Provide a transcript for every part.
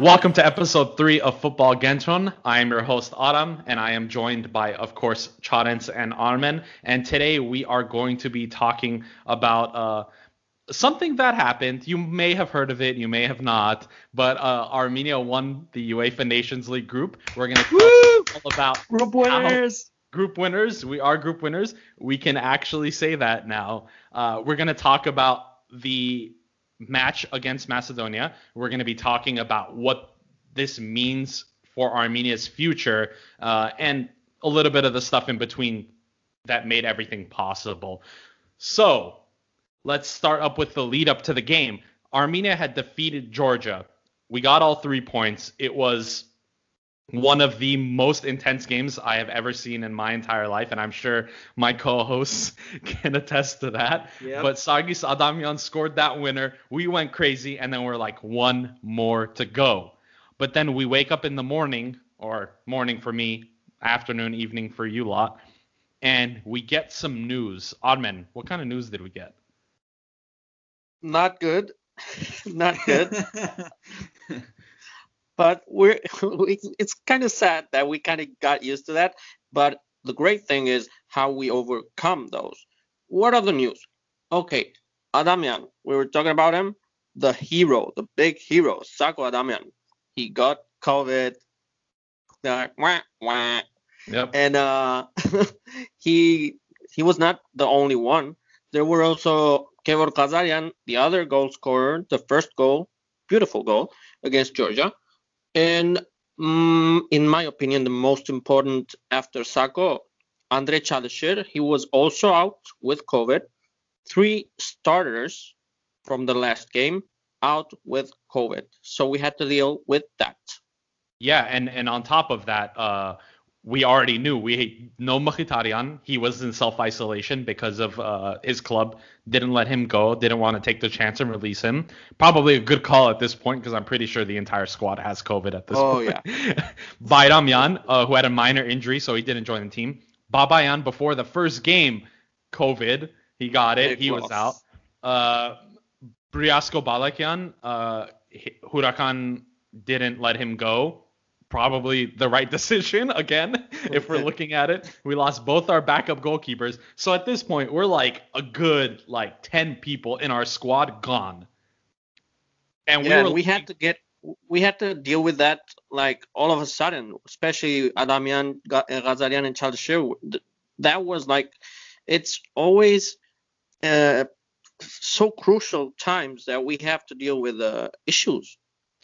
Welcome to episode three of Football Kentron. I am your host Aram, and I am joined by, of course, Charentz and Armen. And today we are going to be talking about uh, something that happened. You may have heard of it, you may have not, but uh, Armenia won the UEFA Nations League group. We're going to talk all about group winners. Group winners. We are group winners. We can actually say that now. Uh, we're going to talk about the match against Macedonia. We're going to be talking about what this means for Armenia's future uh, and a little bit of the stuff in between that made everything possible. So let's start up with the lead up to the game. Armenia had defeated Georgia. We got all three points. It was one of the most intense games I have ever seen in my entire life, and I'm sure my co-hosts can attest to that. Yep. But Sargis Adamian scored that winner. We went crazy, and then we're like one more to go. But then we wake up in the morning, or morning for me, afternoon, evening for you lot, and we get some news. Armen, what kind of news did we get? Not good. Not good. but we're it's kind of sad that we kind of got used to that but the great thing is how we overcome those what are the news okay adamian we were talking about him the hero the big hero sako adamian he got covid wah, wah. Yep. and uh he he was not the only one there were also Gevorg Ghazarian, the other goal scorer, the first goal, beautiful goal against Georgia. And um, in my opinion, the most important after Sako, Andre Çalışır, he was also out with COVID. Three starters from the last game out with COVID. So we had to deal with that. Yeah, and and on top of that, uh, we already knew we know Mkhitaryan. He was in self isolation because of uh, his club didn't let him go, didn't want to take the chance and release him. Probably a good call at this point because I'm pretty sure the entire squad has COVID at this oh, point. Oh yeah. Bayram uh, who had a minor injury, so he didn't join the team. Babayan before the first game, COVID, he got it, Big he loss. was out. Uh, Briasco Balakyan, uh, Huracan didn't let him go probably the right decision again if we're looking at it. We lost both our backup goalkeepers. So at this point, we're like a good like 10 people in our squad gone. And yeah, we were we had to get we had to deal with that like all of a sudden, especially Adamian, Ghazarian and Charles Çalışır. That was like it's always uh, so crucial times that we have to deal with uh, issues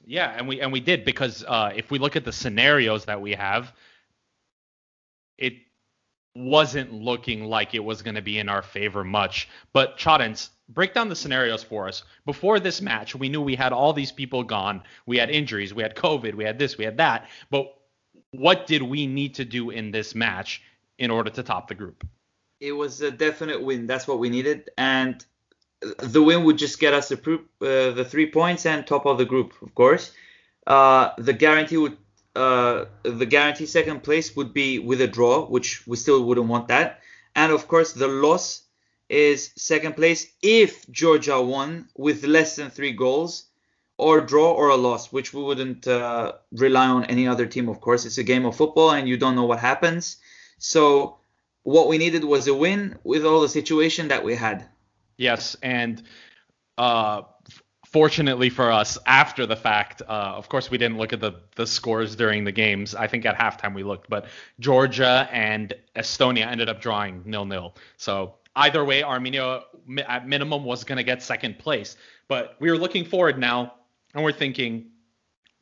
yeah, and we and we did because uh, if we look at the scenarios that we have, it wasn't looking like it was going to be in our favor much. But Charentz, break down the scenarios for us. Before this match, we knew we had all these people gone. We had injuries, we had COVID, we had this, we had that. But what did we need to do in this match in order to top the group? It was a definite win. That's what we needed. And the win would just get us the, uh, the three points and top of the group, of course. Uh, the guarantee would uh, the guarantee second place would be with a draw, which we still wouldn't want that. And of course, the loss is second place if Georgia won with less than three goals, or draw or a loss, which we wouldn't uh, rely on any other team. Of course, it's a game of football, and you don't know what happens. So what we needed was a win with all the situation that we had. Yes, and uh, fortunately for us, after the fact, uh, of course, we didn't look at the the scores during the games. I think at halftime we looked, but Georgia and Estonia ended up drawing nil nil. So either way, Armenia at minimum was going to get second place. But we were looking forward now, and we're thinking,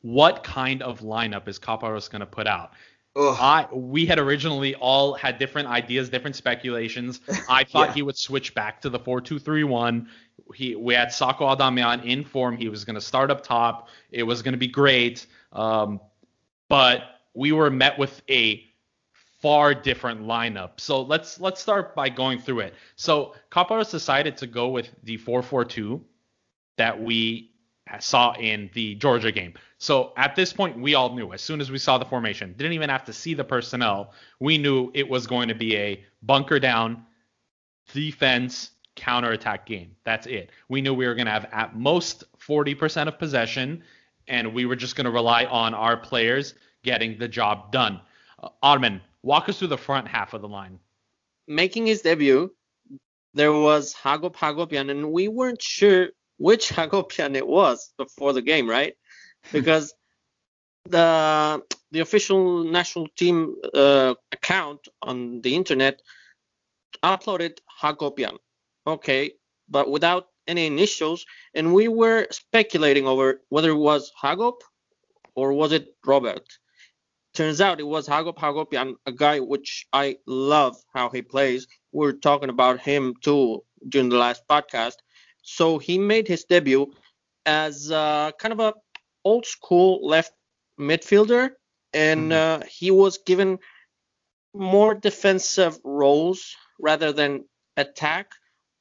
what kind of lineup is Caparros going to put out? Ugh. I we had originally all had different ideas, different speculations. I thought yeah. he would switch back to the four-two-three-one. He we had Sako Adamian in form. He was going to start up top. It was going to be great. Um, but we were met with a far different lineup. So let's let's start by going through it. So Caparros decided to go with the four-four-two that we saw in the Georgia game. So at this point, we all knew as soon as we saw the formation, didn't even have to see the personnel. We knew it was going to be a bunker down, defense, counterattack game. That's it. We knew we were going to have at most 40% of possession. and we were just going to rely on our players getting the job done. Uh, Armen, walk us through the front half of the line. Making his debut, there was Hagop Hagopian, and we weren't sure which Hagopian it was before the game, right? Because the the official national team uh, account on the internet uploaded Hagopian. Okay, but without any initials, and we were speculating over whether it was Hagop or was it Robert. Turns out it was Hagop Hagopian, a guy which I love how he plays. We are talking about him too during the last podcast. So he made his debut as uh, kind of a old school left midfielder, and mm-hmm. uh, he was given more defensive roles rather than attack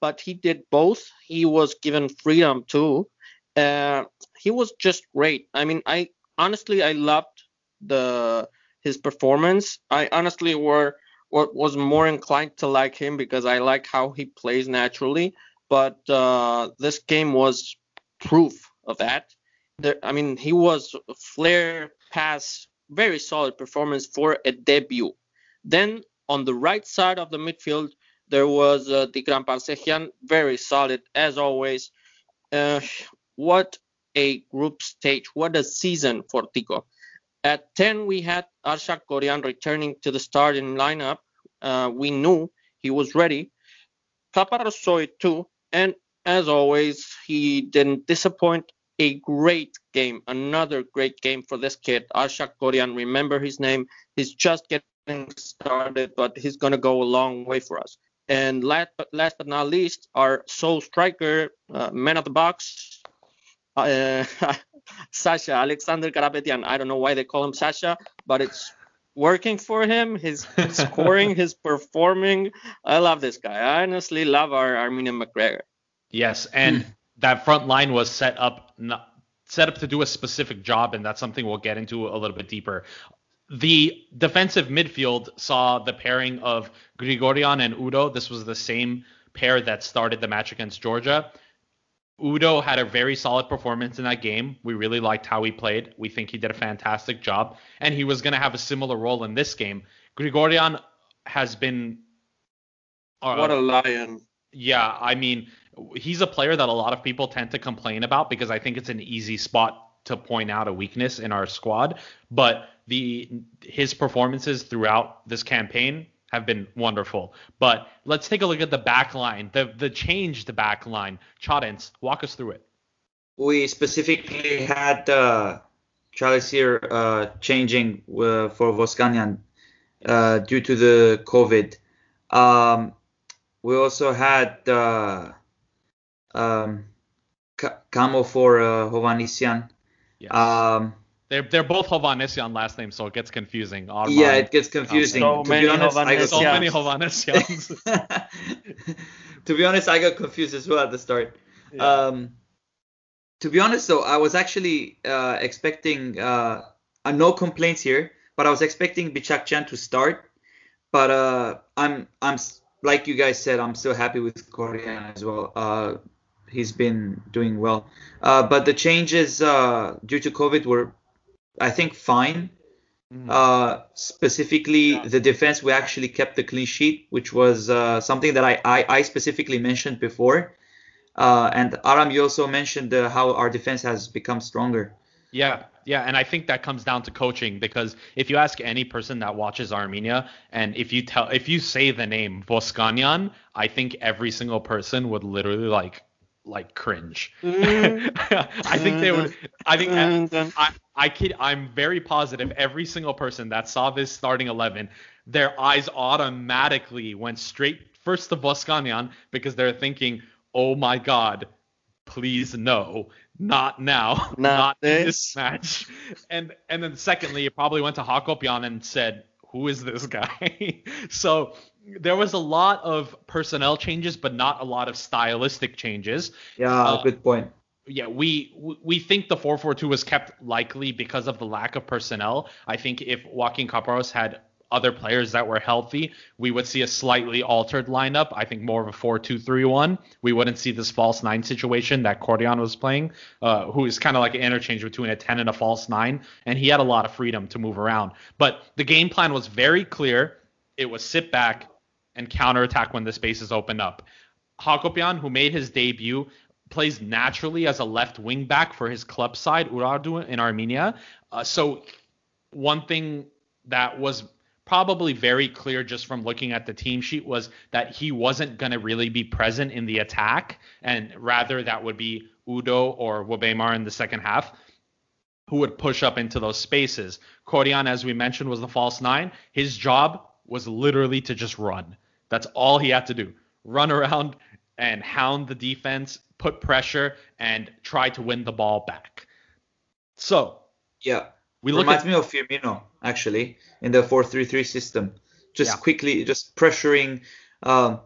but he did both. He was given freedom too. Uh, he was just great. I mean, I honestly I loved the his performance. I honestly were was more inclined to like him because I like how he plays naturally. But uh, this game was proof of that. There, I mean, he was flair pass, very solid performance for a debut. Then on the right side of the midfield, there was uh, Tigran Barseghyan, very solid as always. Uh, what a group stage, what a season for Tico. At 10, we had Arshak Koryan returning to the starting lineup. Uh, we knew he was ready. Caparrós too, and as always, he didn't disappoint. A great game, another great game for this kid, Arshak Koryan. Remember his name. He's just getting started, but he's gonna go a long way for us. And last but, last but not least, our sole striker, uh, man of the box, uh, Sasha, Alexander Karapetyan. I don't know why they call him Sasha, but it's working for him. He's scoring, he's performing. I love this guy. I honestly love our Armenian McGregor. Yes, and that front line was set up not, set up to do a specific job, and that's something we'll get into a little bit deeper. The defensive midfield saw the pairing of Grigorian and Udo. This was the same pair that started the match against Georgia. Udo had a very solid performance in that game. We really liked how he played. We think he did a fantastic job, and he was going to have a similar role in this game. Grigorian has been. Uh, what a lion! Yeah, I mean, he's a player that a lot of people tend to complain about because I think it's an easy spot to point out a weakness in our squad, but the his performances throughout this campaign have been wonderful. But let's take a look at the back line, the the changed back line. Charentz, walk us through it. We specifically had uh, Charles here uh, changing uh, for Voskanyan uh, due to the COVID. Um, we also had uh, um, Camo for uh, Hovhannisyan. Yes. Um, they're they're both Hovhannisyan last name, so it gets confusing. Armen, yeah, it gets confusing. So to many be honest, I got so many Hovhannisyans. to be honest, I got confused as well at the start. Yeah. Um, to be honest, though, I was actually uh, expecting uh, uh, no complaints here, but I was expecting Bichakhchyan to start. But uh, I'm I'm like you guys said, I'm so happy with Koryan as well. Uh, he's been doing well. Uh, but the changes uh, due to COVID were, I think, fine. Mm-hmm. Uh, specifically, yeah. the defense, we actually kept the clean sheet, which was uh, something that I, I, I, specifically mentioned before. Uh, and Aram, you also mentioned uh, how our defense has become stronger. Yeah, yeah, and I think that comes down to coaching because if you ask any person that watches Armenia and if you tell if you say the name Voskanyan, I think every single person would literally like like cringe. Mm. I think they would. I think I, I kid. I'm very positive. Every single person that saw this starting eleven, their eyes automatically went straight first to Voskanyan because they're thinking, "Oh my God, please no, not now, not, not this. this match." And and then secondly, it probably went to Hakopian and said, "Who is this guy?" so there was a lot of personnel changes, but not a lot of stylistic changes. Yeah, uh, good point. Yeah, we we think the 4-4-2 was kept likely because of the lack of personnel. I think if Joaquin Caparrós had other players that were healthy, we would see a slightly altered lineup. I think more of a 4 2 3 1. We wouldn't see this false nine situation that Koryan was playing, uh, who is kind of like an interchange between a 10 and a false nine. And he had a lot of freedom to move around. But the game plan was very clear. It was sit back and counterattack when the spaces open up. Hakopian, who made his debut, plays naturally as a left wing back for his club side, Urartu in Armenia. Uh, so one thing that was probably very clear just from looking at the team sheet was that he wasn't going to really be present in the attack, and rather that would be Udo or Wbeymar in the second half who would push up into those spaces. Koryan, as we mentioned, was the false nine. His job was literally to just run. That's all he had to do. Run around and hound the defense, put pressure, and try to win the ball back. So, Yeah. we look Reminds at me of Firmino actually in the 4-3-3 system. Just Yeah. quickly, just pressuring um,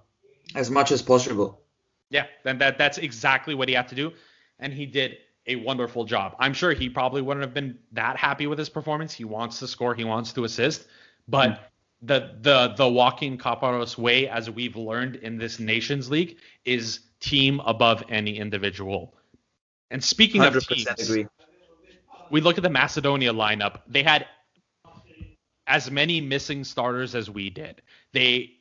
as much as possible. Yeah, then that that's exactly what he had to do, and he did a wonderful job. I'm sure he probably wouldn't have been that happy with his performance. He wants to score, he wants to assist, but the the the Joaquin Caparros way, as we've learned in this Nations League, is team above any individual. And speaking of 100% teams, agree. we look at the Macedonia lineup. They had as many missing starters as we did. They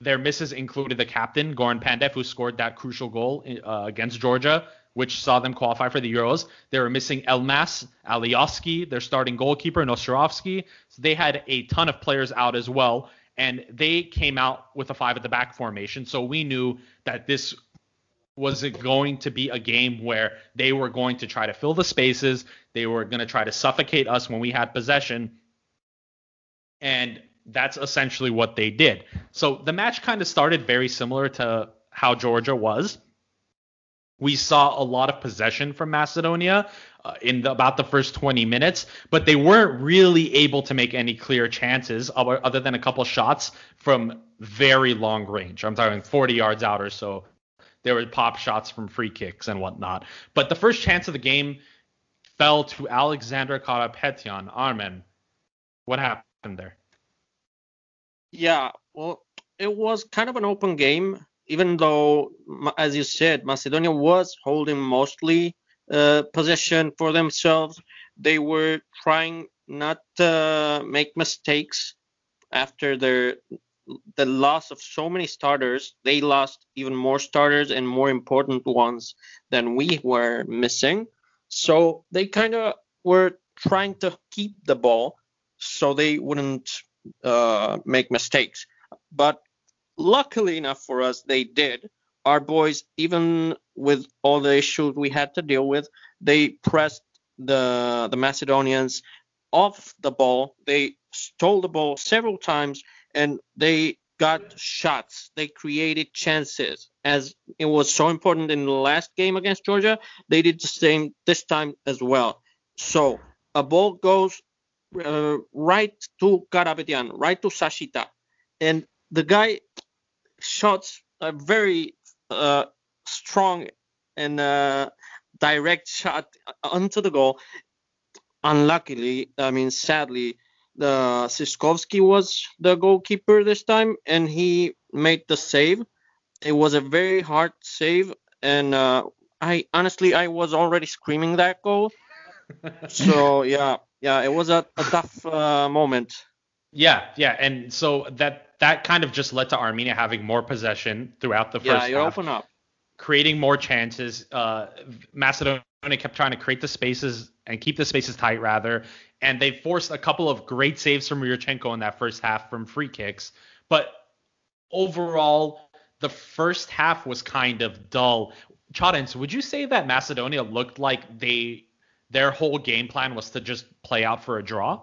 their misses included the captain Goran Pandev, who scored that crucial goal uh, against Georgia, which saw them qualify for the Euros. They were missing Elmas, Alioski, their starting goalkeeper Nostorovsky. So they had a ton of players out as well, and they came out with a five at the back formation. So we knew that this was going to be a game where they were going to try to fill the spaces, they were going to try to suffocate us when we had possession, and that's essentially what they did. So the match kind of started very similar to how Georgia was. We saw a lot of possession from Macedonia uh, in the, about the first 20 minutes, but they weren't really able to make any clear chances other, other than a couple shots from very long range. I'm talking 40 yards out or so. There were pop shots from free kicks and whatnot. But the first chance of the game fell to Alexander Karapetyan. Armen, what happened there? Yeah, well, it was kind of an open game, even though, as you said, Macedonia was holding mostly uh, possession for themselves. They were trying not to make mistakes after their the loss of so many starters. They lost even more starters and more important ones than we were missing. So they kind of were trying to keep the ball so they wouldn't uh, make mistakes. But luckily enough for us, they did. Our boys, even with all the issues we had to deal with, they pressed the the Macedonians off the ball. They stole the ball several times, and they got shots. They created chances. As it was so important in the last game against Georgia, they did the same this time as well. So a ball goes uh, right to Karapetyan, right to Sashita, and the guy shots a very uh, strong and uh, direct shot onto the goal. Unluckily, I mean, sadly, the Siskovsky was the goalkeeper this time, and he made the save. It was a very hard save, and uh, I honestly I was already screaming that goal. so yeah, yeah, it was a, a tough uh, moment. Yeah, yeah, and so that that kind of just led to Armenia having more possession throughout the first Yeah, half, open up. creating more chances. Uh, Macedonia kept trying to create the spaces and keep the spaces tight, rather, and they forced a couple of great saves from Yurchenko in that first half from free kicks. But overall, the first half was kind of dull. Charentz, would you say that Macedonia looked like they their whole game plan was to just play out for a draw?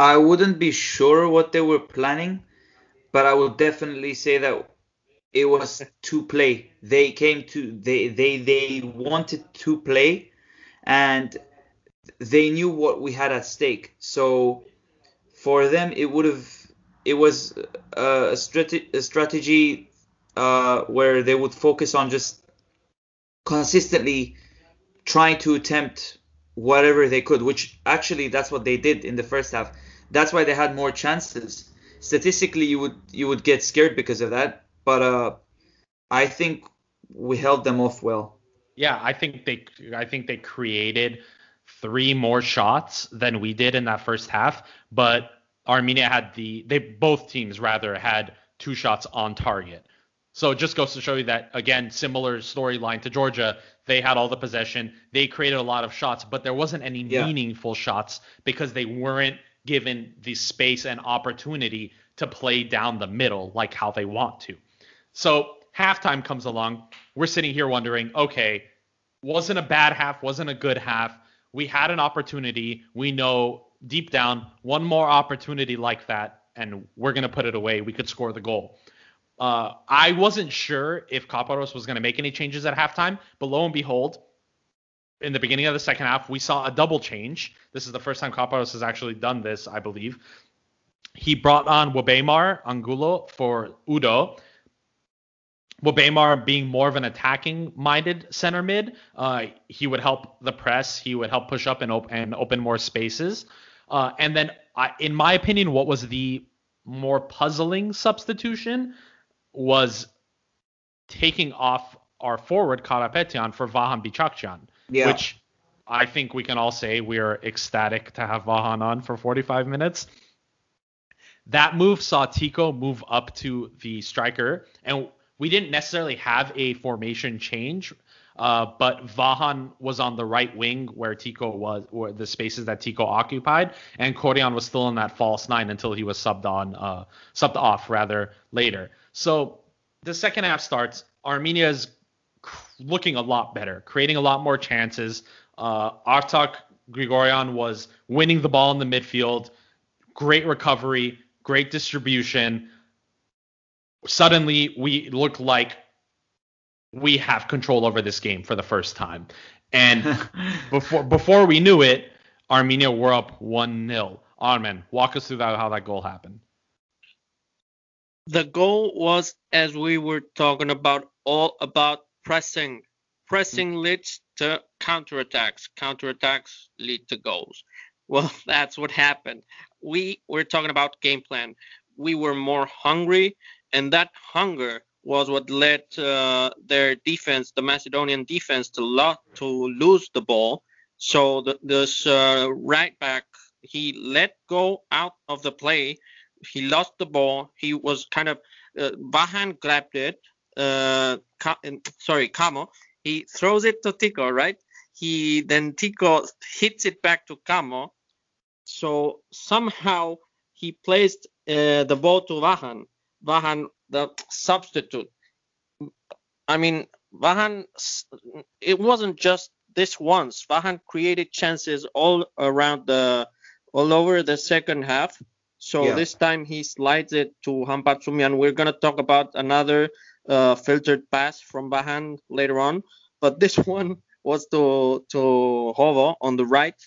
I wouldn't be sure what they were planning, but I would definitely say that it was to play. They came to they they they wanted to play, and they knew what we had at stake. So for them, it would have it was a, strate- a strategy uh, where they would focus on just consistently trying to attempt whatever they could, which actually that's what they did in the first half. That's why they had more chances. Statistically, you would you would get scared because of that, but uh, I think we held them off well. Yeah, I think they I think they created three more shots than we did in that first half, but Armenia had the they both teams rather had two shots on target. So it just goes to show you that again, similar storyline to Georgia. They had all the possession, they created a lot of shots, but there wasn't any Yeah. meaningful shots because they weren't given the space and opportunity to play down the middle like how they want to. So halftime comes along. We're sitting here wondering, okay, wasn't a bad half, wasn't a good half. We had an opportunity. We know deep down one more opportunity like that, and we're gonna put it away. We could score the goal. Uh, I wasn't sure if Caparros was gonna make any changes at halftime, but lo and behold, in the beginning of the second half, we saw a double change. This is the first time Caparros has actually done this, I believe. He brought on Wbeymar Angulo for Udo. Wbeymar being more of an attacking minded center mid, uh, he would help the press, he would help push up and, op- and open more spaces. Uh, and then, I, in my opinion, what was the more puzzling substitution was taking off our forward Karapetyan for Vahan Bichakhchyan, Yeah. which I think we can all say we are ecstatic to have Vahan on for 45 minutes. That move saw Tico move up to the striker, and we didn't necessarily have a formation change, uh, but Vahan was on the right wing where Tico was, where the spaces that Tico occupied, and Koryan was still in that false nine until he was subbed on, uh, subbed off rather later. So the second half starts. Armenia is looking a lot better, creating a lot more chances. Uh, Artak Grigorian was winning the ball in the midfield. Great recovery, great distribution. Suddenly, we look like we have control over this game for the first time. And before before we knew it, Armenia were up 1-0. Armen, walk us through that, how that goal happened. The goal was, as we were talking about, all about pressing. Pressing leads to counterattacks. Counterattacks lead to goals. Well, that's what happened. We were talking about game plan. We were more hungry, and that hunger was what led uh, their defense, the Macedonian defense, to lo- to lose the ball. So the, this uh, right back, he let go out of the play. He lost the ball. He was kind of uh, Vahan grabbed it. Uh, Ka- um, sorry, Kamo. He throws it to Tico, right? He then Tico hits it back to Kamo. So somehow he placed uh, the ball to Vahan. Vahan, the substitute. I mean, Vahan, it wasn't just this once. Vahan created chances all around the, all over the second half. So Yeah. this time he slides it to Hambardzumyan. We're gonna talk about another uh, filtered pass from Vahan later on, but this one was to to Hovo on the right.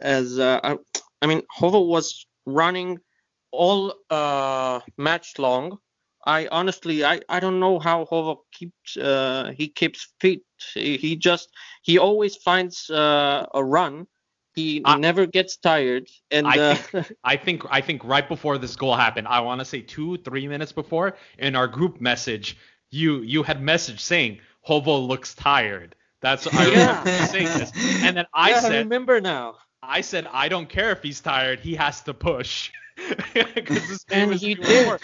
As uh, I, I mean, Hovo was running all uh, match long. I honestly, I, I don't know how Hovo keeps uh, he keeps fit. He, he just he always finds uh, a run. He I- never gets tired, and I uh, I think I think right before this goal happened, I want to say two three minutes before in our group message, you you had message saying Hovo looks tired. That's I Yeah. remember saying this, and then I yeah, I said remember now. I said I don't care if he's tired, he has to push. 'Cause this game And he did. short.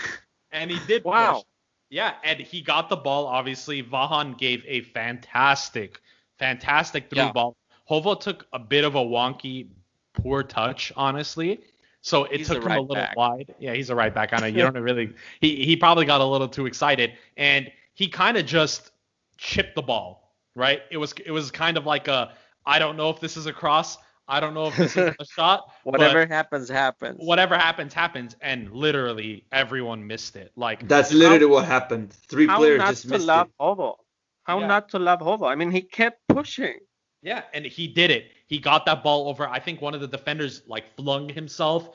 And he did Wow. push. Yeah, and he got the ball. Obviously, Vahan gave a fantastic, fantastic through Yeah. ball. Hovo took a bit of a wonky, poor touch, honestly. So it He's took a him a little back. wide. Yeah, he's a right back. I know you don't really. He he probably got a little too excited, and he kind of just chipped the ball. Right? It was it was kind of like a I don't know if this is a cross. I don't know if this is a shot. Whatever happens, happens. whatever happens happens, and literally everyone missed it. Like That's literally what happened. Three How players not just to missed love it. Hovo? How Yeah. not to love Hovo? I mean, he kept pushing. Yeah, and he did it. He got that ball over. I think one of the defenders like flung himself,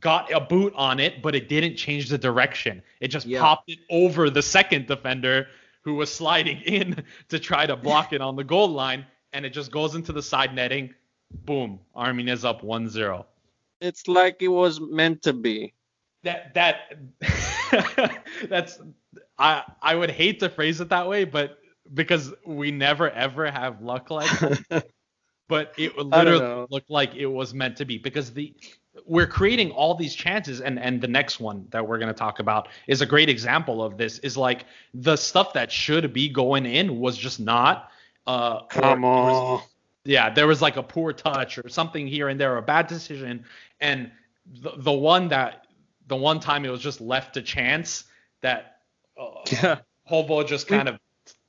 got a boot on it, but it didn't change the direction. It just Yeah. popped it over the second defender who was sliding in to try to block it on the goal line, and it just goes into the side netting. Boom. Armin is up 1-0. It's like it was meant to be. That that that's I I would hate to phrase it that way, but because we never ever have luck like that. But it literally looked like it was meant to be because the we're creating all these chances and and the next one that we're going to talk about is a great example of this is like the stuff that should be going in was just not uh come on yeah there was like a poor touch or something here and there a bad decision and the, the one that the one time it was just left to chance that uh, yeah. Hovo just kind of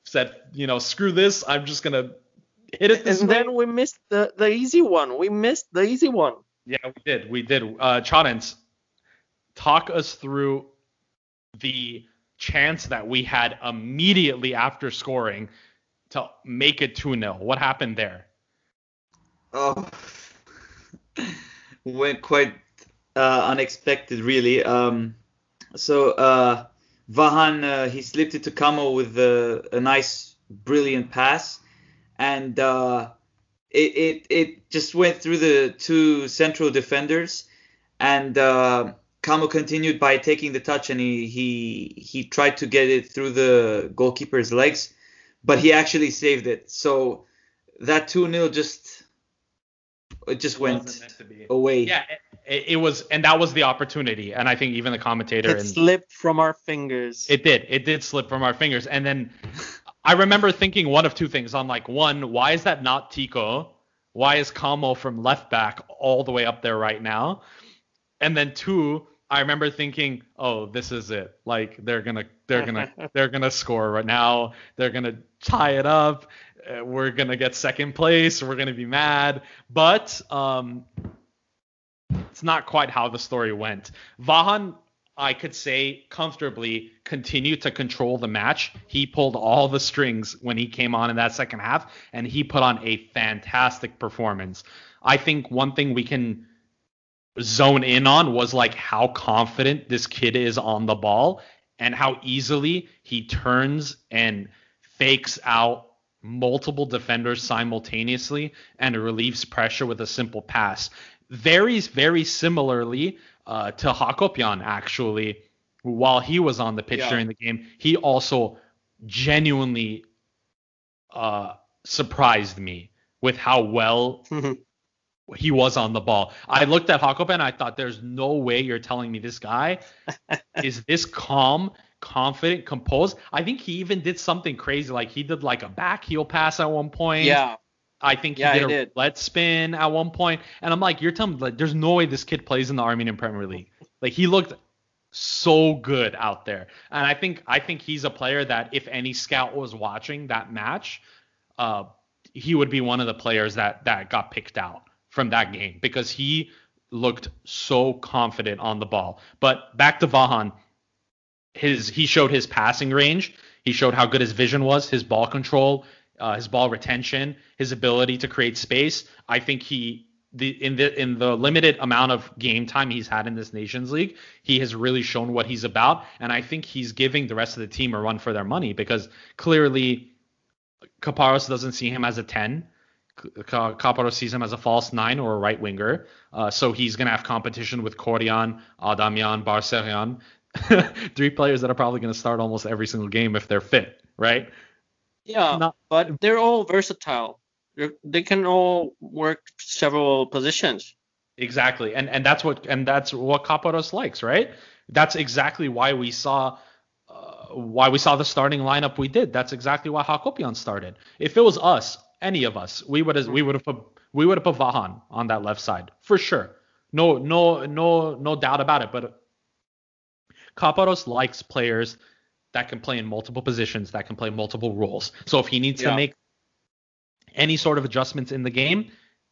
said you know screw this i'm just going to hit it and way. then we missed the the easy one we missed the easy one yeah, we did. We did. Uh, Charentz, talk us through the chance that we had immediately after scoring to make it 2 0. What happened there? Oh, went quite uh, unexpected, really. Um, so uh, Vahan, uh, he slipped it to Kamo with a, a nice, brilliant pass. And uh, it, it it just went through the two central defenders, and uh, Kamo continued by taking the touch, and he he he tried to get it through the goalkeeper's legs, but he actually saved it. So that two 0 just it just went away. Yeah, it, it, was, and that was the opportunity. And I think even the commentator it slipped from our fingers. It did. It did slip from our fingers, and then I remember thinking one of two things. On like one, why is that not Tico? Why is Kamo from left back all the way up there right now? And then two, I remember thinking, oh, this is it. Like they're gonna they're gonna they're gonna score right now. They're gonna tie it up. Uh, we're gonna get second place. We're gonna be mad. But um, it's not quite how the story went. Vahan I could say comfortably continue to control the match. He pulled all the strings when he came on in that second half, and he put on a fantastic performance. I think one thing we can zone in on was like how confident this kid is on the ball and how easily he turns and fakes out multiple defenders simultaneously and relieves pressure with a simple pass. Varies very similarly uh, to Hakopian actually while he was on the pitch yeah. during the game. He also genuinely uh, surprised me with how well he was on the ball. I looked at Hakopian and I thought, there's no way you're telling me this guy is this calm, confident, composed. I think he even did something crazy, like he did like a back heel pass at one point. Yeah. I think he yeah, did a did. let spin at one point, and I'm like, you're telling me like, there's no way this kid plays in the Armenian Premier League. Like he looked so good out there, and I think I think he's a player that if any scout was watching that match, uh, he would be one of the players that that got picked out from that game because he looked so confident on the ball. But back to Vahan, his he showed his passing range. He showed how good his vision was, his ball control, uh, his ball retention, his ability to create space. I think he the in the in the limited amount of game time he's had in this Nations League, he has really shown what he's about, and I think he's giving the rest of the team a run for their money because clearly Caparros doesn't see him as a 10. Caparros sees him as a false nine or a right winger. Uh, so he's to have competition with Koryan, Adamian, Barseghyan. Three players that are probably to start almost every single game if they're fit, right? Yeah, Not, but they're all versatile. They're, they can all work several positions. Exactly, and and that's what and that's what Caparros likes, right? That's exactly why we saw uh, why we saw the starting lineup we did. That's exactly why Hakopian started. If it was us, any of us, we would have we would have put we would have put Vahan on that left side for sure. No no no no doubt about it. But Caparros likes players that can play in multiple positions, that can play multiple roles. So if he needs yeah. to make any sort of adjustments in the game,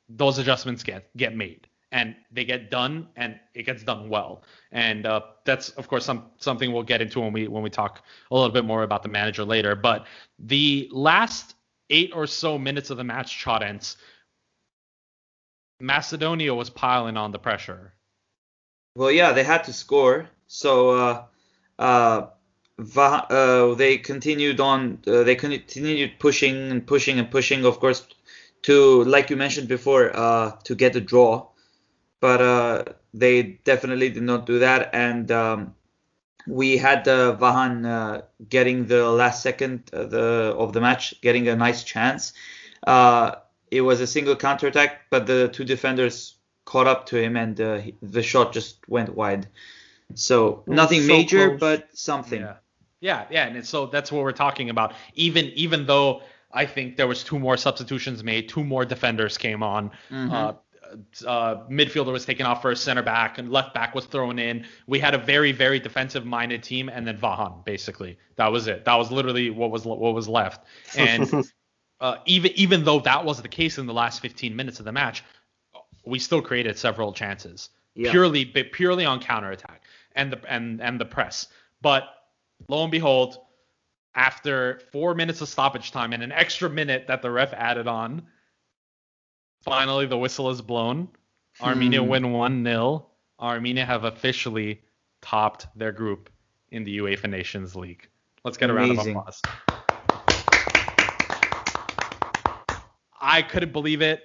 those adjustments get get made and they get done and it gets done well. And uh, that's of course some something we'll get into when we when we talk a little bit more about the manager later. But the last eight or so minutes of the match, Charentz, Macedonia was piling on the pressure. Well, yeah, they had to score. So uh, uh, uh, they continued on. Uh, they continued pushing and pushing and pushing. Of course, to like you mentioned before, uh, to get a draw. but uh, they definitely did not do that. And um, we had uh, Vahan uh, getting the last second of the of the match, getting a nice chance. Uh, it was a single counterattack, but the two defenders caught up to him, and uh, he, the shot just went wide. So nothing so major, close. but something. Yeah, yeah, yeah, and so that's what we're talking about. Even even though I think there was two more substitutions made, two more defenders came on. Mhm. Uh, uh, midfielder was taken off for a center back, and left back was thrown in. We had a very very defensive minded team, and then Vahan basically that was it. That was literally what was what was left. And uh, even even though that was the case in the last 15 minutes of the match, we still created several chances Yeah. purely purely on counterattack and the and and the press. But lo and behold, after four minutes of stoppage time and an extra minute that the ref added on, finally the whistle is blown. Armenia Hmm. win one 0 Armenia have officially topped their group in the UEFA Nations League. Let's get a round of Amazing. applause. I couldn't believe it.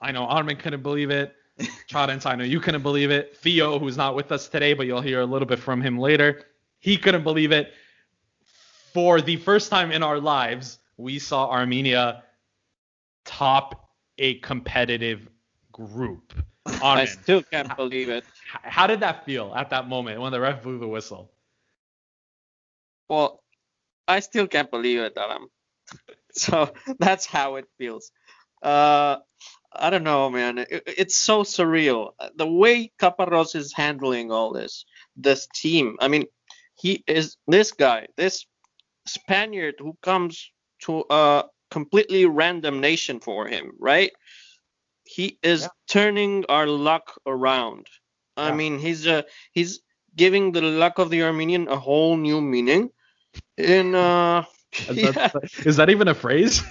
I know Armen couldn't believe it. Charentz, I know you couldn't believe it. Theo, who's not with us today, but you'll hear a little bit from him later, he couldn't believe it. For the first time in our lives, we saw Armenia top a competitive group. I Armen, still can't believe it. how did that feel at that moment when the ref blew the whistle? Well, I still can't believe it, Aram. So that's how it feels. Uh, I don't know, man. It, it's so surreal. The way Caparros is handling all this, this team. I mean, he is this guy, this Spaniard who comes to a completely random nation for him, right? He is Yeah. turning our luck around. I Yeah. mean, he's uh, he's giving the luck of the Armenian a whole new meaning. In uh, Is yeah, that, is that even a phrase?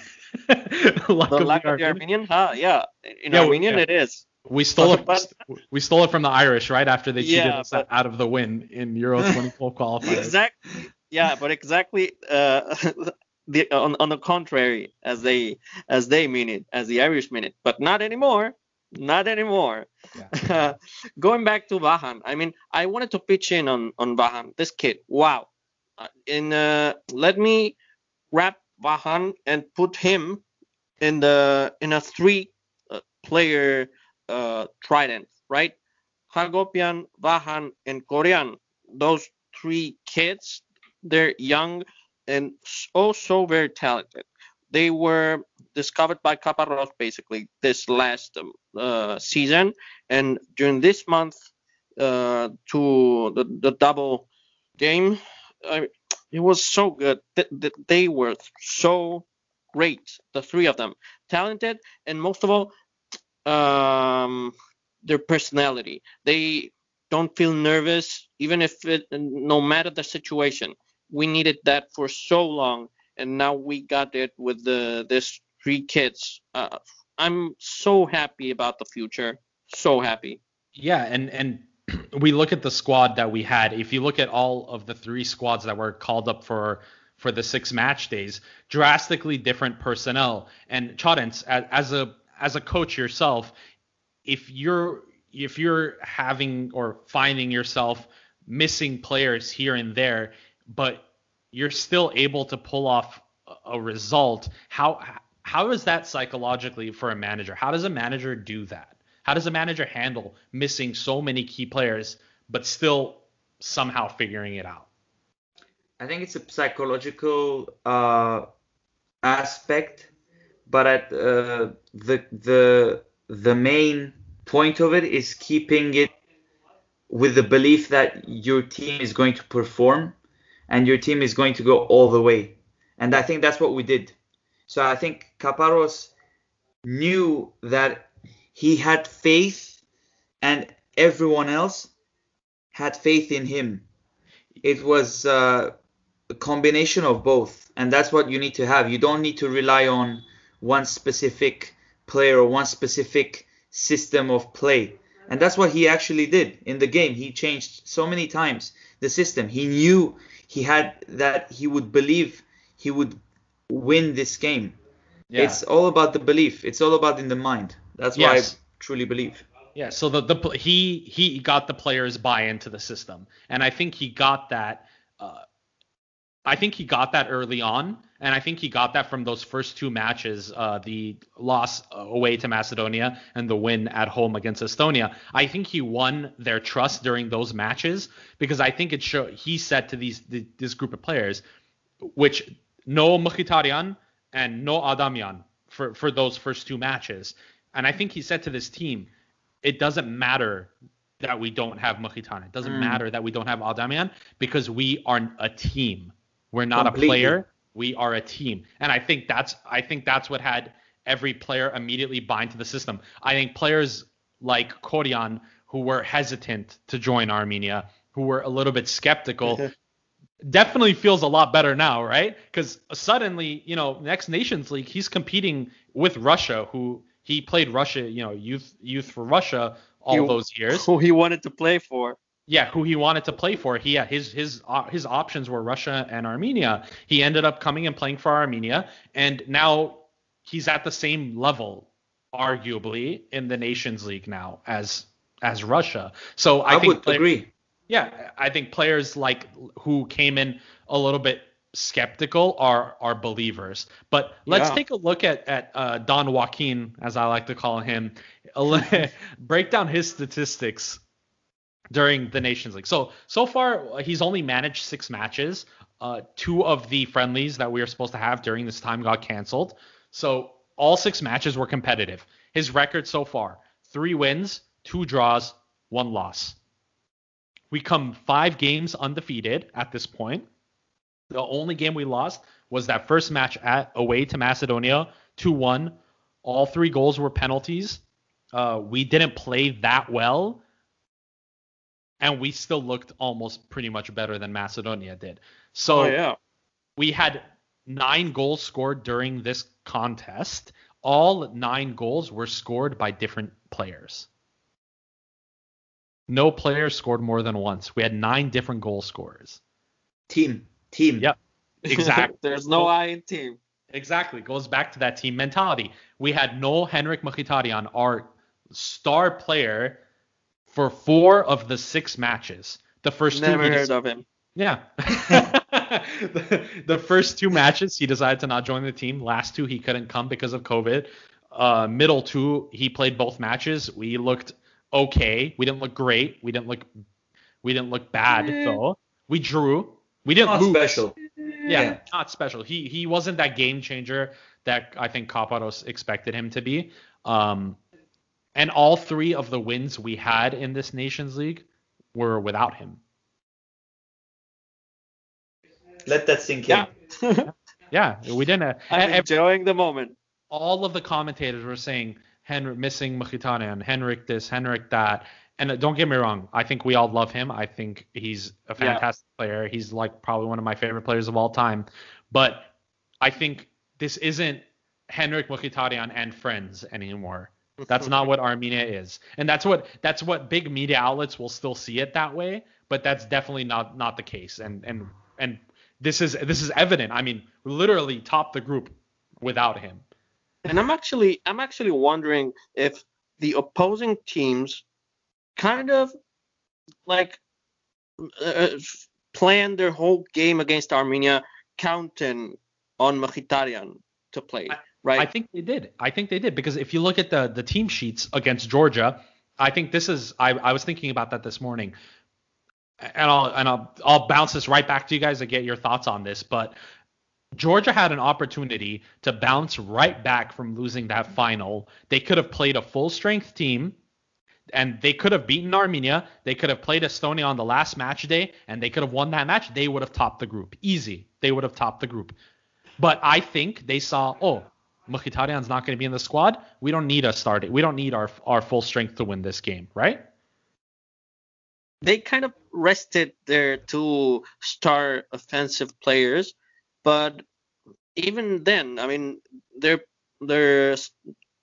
Luck the of the luck of the Armenian? Armenian, huh? Yeah, in Yeah, Armenian it is. We stole it. But- we stole it from the Irish right after they cheated Yeah, us but- out of the win in Euro 2012 qualifiers. Exactly. Yeah, but exactly uh, the on, on the contrary, as they as they mean it, as the Irish mean it, but not anymore. Not anymore. Going back to Vahan, I mean, I wanted to pitch in on on Vahan. This kid, wow. Uh, in uh, let me wrap Vahan and put him in the in a three uh, player uh, trident, right? Hagopian, Vahan, and Koryan. Those three kids, they're young and so so very talented. They were discovered by Caparros basically this last um, uh, season, and during this month uh, to the, the double game, I, it was so good. Th- they were so great, the three of them, talented, and most of all, um, their personality. They don't feel nervous, even if it, no matter the situation. We needed that for so long, and now we got it with the this three kids. Uh, I'm so happy about the future. So happy. Yeah, and and we look at the squad that we had. If you look at all of the three squads that were called up for for the six match days, drastically different personnel. And Charentz, as, as a as a coach yourself, if you're if you're having or finding yourself missing players here and there, but you're still able to pull off a- result, how how is that psychologically for a manager? How does a manager do that? How does a manager handle missing so many key players but still somehow figuring it out? I think it's a psychological uh, aspect, but at uh, the the the main point of it is keeping it with the belief that your team is going to perform and your team is going to go all the way. And I think that's what we did. So I think Caparros knew that he had faith and everyone else had faith in him. It was uh, a combination of both, and that's what you need to have. You don't need to rely on one specific player or one specific system of play. And that's what he actually did in the game. He changed so many times the system. He knew he had that he would believe he would win this game. Yeah. It's all about the belief. It's all about in the mind. That's what Yes. I truly believe. Yeah, so the, the he he got the players buy into the system, and I think he got that. Uh, I think he got that early on, and I think he got that from those first two matches, uh, the loss away to Macedonia and the win at home against Estonia. I think he won their trust during those matches because I think it showed he said to these this group of players, which no Mkhitaryan and no Adamian for for those first two matches, and I think he said to this team it doesn't matter that we don't have Mkhitaryan. It doesn't mm. matter that we don't have Adamian because we are a team. We're not Completely. a player. We are a team. And I think that's I think that's what had every player immediately bind to the system. I think players like Koryan who were hesitant to join Armenia, who were a little bit skeptical, definitely feels a lot better now, right? Because suddenly, you know, next Nations League, he's competing with Russia, who he played Russia, you know, youth youth for Russia all he, those years. Who he wanted to play for. Yeah, who he wanted to play for. He yeah, his his uh, his options were Russia and Armenia. He ended up coming and playing for Armenia, and now he's at the same level, arguably, in the Nations League now as as Russia. So I, I think would play, agree. Yeah, I think players like who came in a little bit skeptical are are believers. But let's yeah. take a look at at uh, Don Joaquin, as I like to call him, break down his statistics during the Nations League. So so far he's only managed six matches. Uh, two of the friendlies that we were supposed to have during this time got canceled. So all six matches were competitive. His record so far: three wins, two draws, one loss. We come five games undefeated at this point. The only game we lost was that first match at away to Macedonia, 2-1. All three goals were penalties. Uh, we didn't play that well, and we still looked almost pretty much better than Macedonia did. So oh, yeah. we had nine goals scored during this contest. All nine goals were scored by different players. No player scored more than once. We had nine different goal scorers. Team. Team. Yep. Exactly. There's no I in team. Exactly. Goes back to that team mentality. We had no Henrik Mkhitaryan, our star player, for four of the six matches. The first Never two. Never heard of him. Yeah. the, the, first two matches, he decided to not join the team. Last two, he couldn't come because of COVID. Uh, middle two, he played both matches. We looked okay. We didn't look great. We didn't look. We didn't look bad though. We drew. We didn't not lose. special. Yeah, yeah, not special. He he wasn't that game changer that I think Caparros expected him to be. Um, and all three of the wins we had in this Nations League were without him. Let that sink in. Yeah, yeah we didn't. Uh, I'm enjoying the moment. All of the commentators were saying Henrik missing Mkhitaryan, Henrik this, Henrik that, and uh, don't get me wrong, I think we all love him. I think he's a fantastic yeah. player. He's like probably one of my favorite players of all time. But I think this isn't Henrik Mkhitaryan and friends anymore. That's not what Armenia is. And that's what that's what big media outlets will still see it that way, but that's definitely not not the case. And and and this is this is evident. I mean, literally top the group without him. And I'm actually I'm actually wondering if the opposing teams kind of like uh, planned their whole game against Armenia counting on Mkhitaryan to play, right? I think they did. I think they did because if you look at the the team sheets against Georgia, I think this is I, I was thinking about that this morning. And I'll and I'll I'll bounce this right back to you guys to get your thoughts on this, but Georgia had an opportunity to bounce right back from losing that final. They could have played a full strength team and they could have beaten Armenia. They could have played Estonia on the last match day, and they could have won that match. They would have topped the group. Easy. They would have topped the group. But I think they saw, oh, Mkhitaryan's not going to be in the squad. We don't need a start. We don't need our our full strength to win this game, right? They kind of rested their two star offensive players, but even then, I mean, their their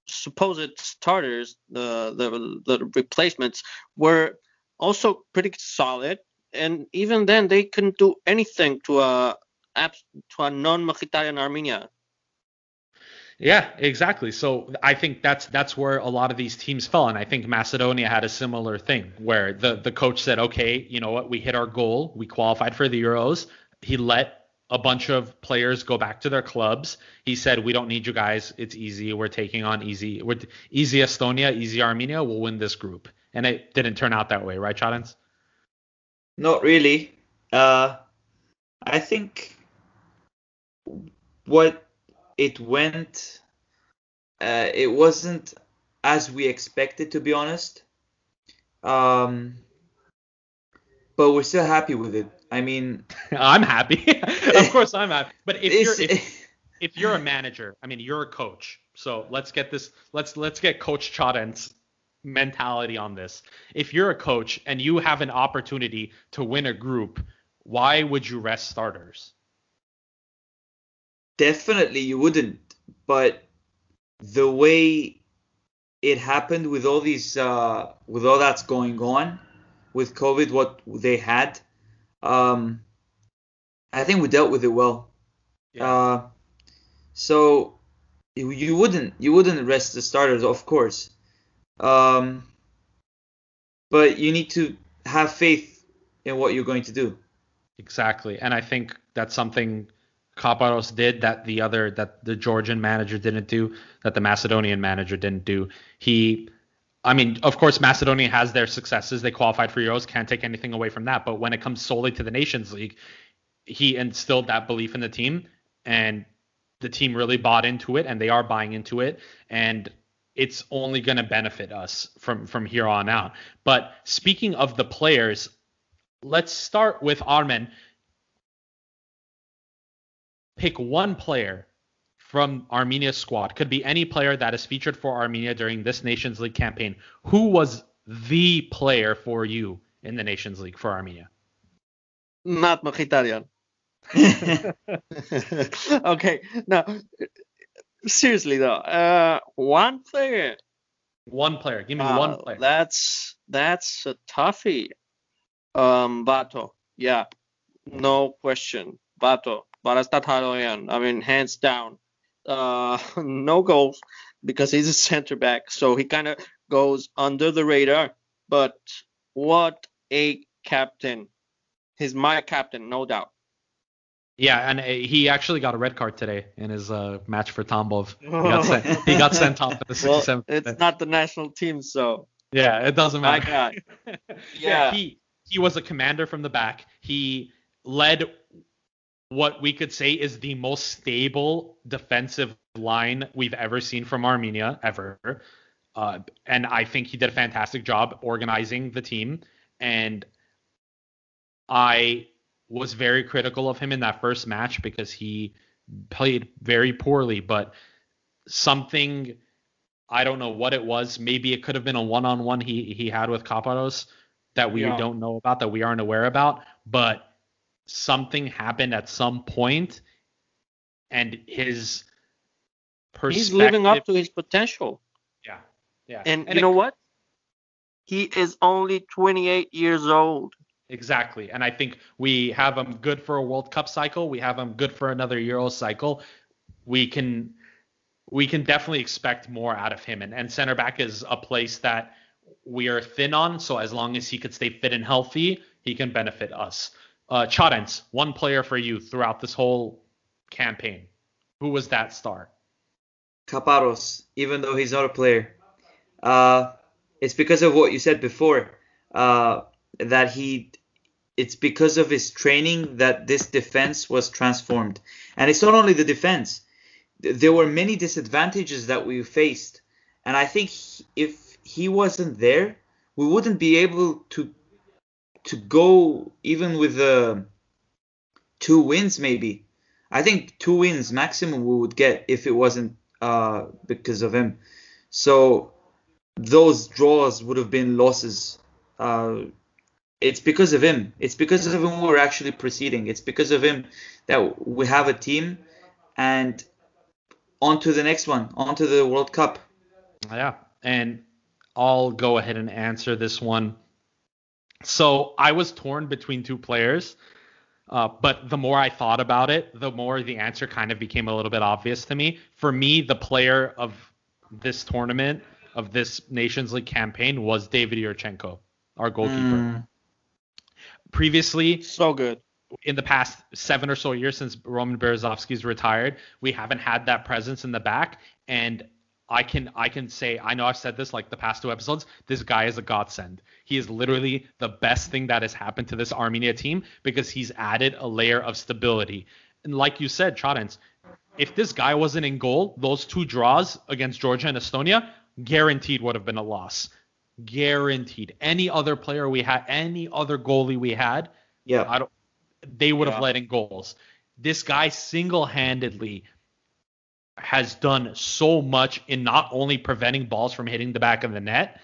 supposed starters, the, the the replacements, were also pretty solid. And even then, they couldn't do anything to uh, a to a non-Mkhitaryan Armenia. Yeah, exactly. So I think that's that's where a lot of these teams fell, and I think Macedonia had a similar thing where the the coach said, okay, you know what, we hit our goal, we qualified for the Euros. He let a bunch of players go back to their clubs. He said, we don't need you guys. It's easy. We're taking on easy. We're easy Estonia, easy Armenia. We'll win this group, and it didn't turn out that way, right, Charentz? Not really. Uh, I think what it went, uh, it wasn't as we expected, to be honest. Um, but we're still happy with it. I mean, I'm happy. of course, I'm happy. But if you're if, if, you're a manager, I mean, you're a coach. So let's get this. Let's let's get Coach Charentz's mentality on this. If you're a coach and you have an opportunity to win a group, why would you rest starters? Definitely you wouldn't, but the way it happened with all these uh, with all that's going on with COVID, what they had, um, I think we dealt with it well. Yeah. Uh, so you wouldn't you wouldn't rest the starters, of course, um, but you need to have faith in what you're going to do. Exactly, and I think that's something Caparros did that the other that the Georgian manager didn't do, that the Macedonian manager didn't do. He I mean, of course, Macedonia has their successes. They qualified for Euros, can't take anything away from that. But when it comes solely to the Nations League, he instilled that belief in the team, and the team really bought into it, and they are buying into it, and it's only going to benefit us from from here on out. But speaking of the players, let's start with Armen pick one player from Armenia's squad. Could be any player that is featured for Armenia during this Nations League campaign. Who was the player for you in the Nations League for Armenia? Not Mkhitaryan. okay, now seriously though, uh, one player. One player. Give me uh, one player. That's that's a toughie. Um, Bato. Yeah, no question. Bato. Varazdat I mean, hands down. Uh, no goals because he's a center back, so he kind of goes under the radar. But what a captain! He's my captain, no doubt. Yeah, and uh, he actually got a red card today in his uh, match for Tambov. He got sent, he got sent off at the 67th. Well, it's not the national team, so. Yeah, it doesn't matter. My yeah. yeah, he he was a commander from the back. He led what we could say is the most stable defensive line we've ever seen from Armenia ever. Uh, and I think he did a fantastic job organizing the team. And I was very critical of him in that first match because he played very poorly. But something, I don't know what it was. Maybe it could have been a one-on-one he he had with Caparros that we yeah. don't know about, that we aren't aware about. But something happened at some point and his he's living up to his potential. Yeah yeah. And, and you it, know what? He is only 28 years old. Exactly and i think we have him good for a world cup cycle we have him good for another euro cycle. We can we can definitely expect more out of him and, and center back is a place that we are thin on so as long as he could stay fit and healthy he can benefit us uh, Charentz, one player for you throughout this whole campaign. Who was that star? Caparros, even though he's not a player. Uh, it's because of what you said before. Uh, that he, it's because of his training that this defense was transformed. And it's not only the defense. There were many disadvantages that we faced, and I think if he wasn't there, we wouldn't be able to to go even with uh, two wins maybe. I think two wins maximum we would get if it wasn't uh, because of him. So those draws would have been losses. Uh, it's because of him. It's because of him we're actually proceeding. It's because of him that we have a team and on to the next one, on to the World Cup. Yeah, and I'll go ahead and answer this one. So I was torn between two players. Uh, but the more I thought about it, the more the answer kind of became a little bit obvious to me. For me, the player of this tournament, of this Nations League campaign, was David Yurchenko, our goalkeeper. Mm. Previously, So good. in the past seven or so years since Roman Berezovsky's retired, we haven't had that presence in the back. And I can I can say I know I've said this like the past two episodes. This guy is a godsend. He is literally the best thing that has happened to this Armenia team because he's added a layer of stability. And like you said, Charentz, if this guy wasn't in goal, those two draws against Georgia and Estonia guaranteed would have been a loss. Guaranteed. Any other player we had, any other goalie we had, Yeah. I don't. They would have let in goals. This guy single-handedly has done so much in not only preventing balls from hitting the back of the net,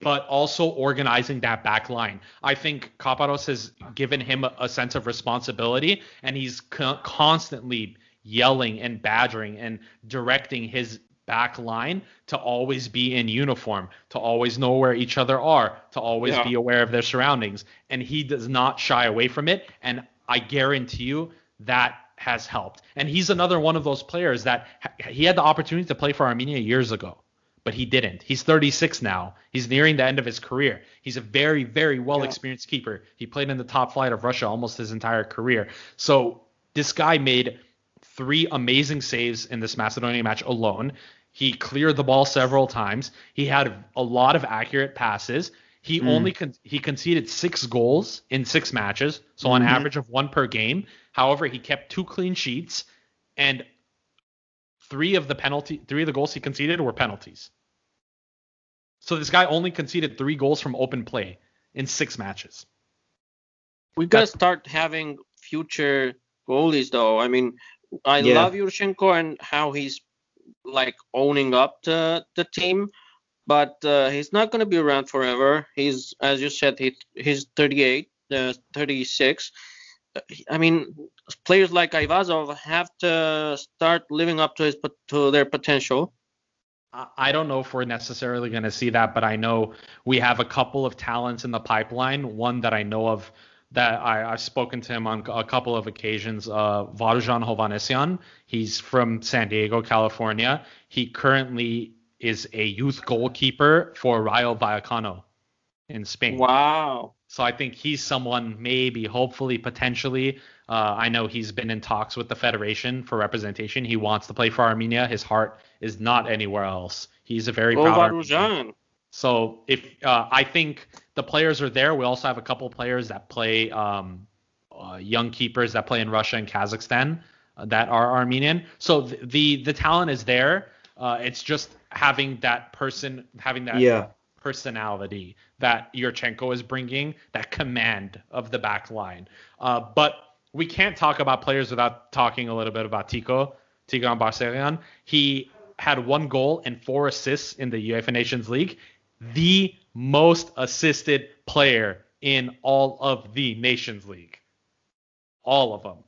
but also organizing that back line. I think Caparros has given him a, a sense of responsibility, and he's co- constantly yelling and badgering and directing his back line to always be in uniform, to always know where each other are, to always Yeah. be aware of their surroundings. And he does not shy away from it. And I guarantee you that has helped. And he's another one of those players that ha- he had the opportunity to play for Armenia years ago, but he didn't. He's 36 now. He's nearing the end of his career. He's a very, very well experienced keeper. He played in the top flight of Russia almost his entire career. So this guy made three amazing saves in this Macedonia match alone. He cleared the ball several times. He had a lot of accurate passes. He hmm. only con- he conceded six goals in six matches, so on hmm. average of one per game. However, he kept two clean sheets, and three of the penalty, three of the goals he conceded were penalties. So this guy only conceded three goals from open play in six matches. We gotta That's- start having future goalies, though. I mean, I Yeah. love Yurchenko and how he's like owning up to the team, but uh, he's not gonna be around forever. He's, as you said, he, he's 38, uh, 36. Uh, I mean, players like Ayvazov have to start living up to his to their potential. I don't know if we're necessarily going to see that, but I know we have a couple of talents in the pipeline. One that I know of that I, I've spoken to him on a couple of occasions, uh, Varujan Hovanesyan. He's from San Diego, California. He currently is a youth goalkeeper for Rayo Vallecano in Spain. Wow. So I think he's someone maybe, hopefully, potentially. Uh, I know he's been in talks with the federation for representation. He wants to play for Armenia. His heart is not anywhere else. He's a very Go proud. Armenian. So if uh, I think the players are there, we also have a couple players that play um, uh, young keepers that play in Russia and Kazakhstan uh, that are Armenian. So th- the the talent is there. Uh, it's just having that person having that Yeah. personality that Yurchenko is bringing, that command of the back line. Uh, but we can't talk about players without talking a little bit about Tico, Tigran Barseghyan. He had one goal and four assists in the UEFA Nations League, the most assisted player in all of the Nations League. All of them.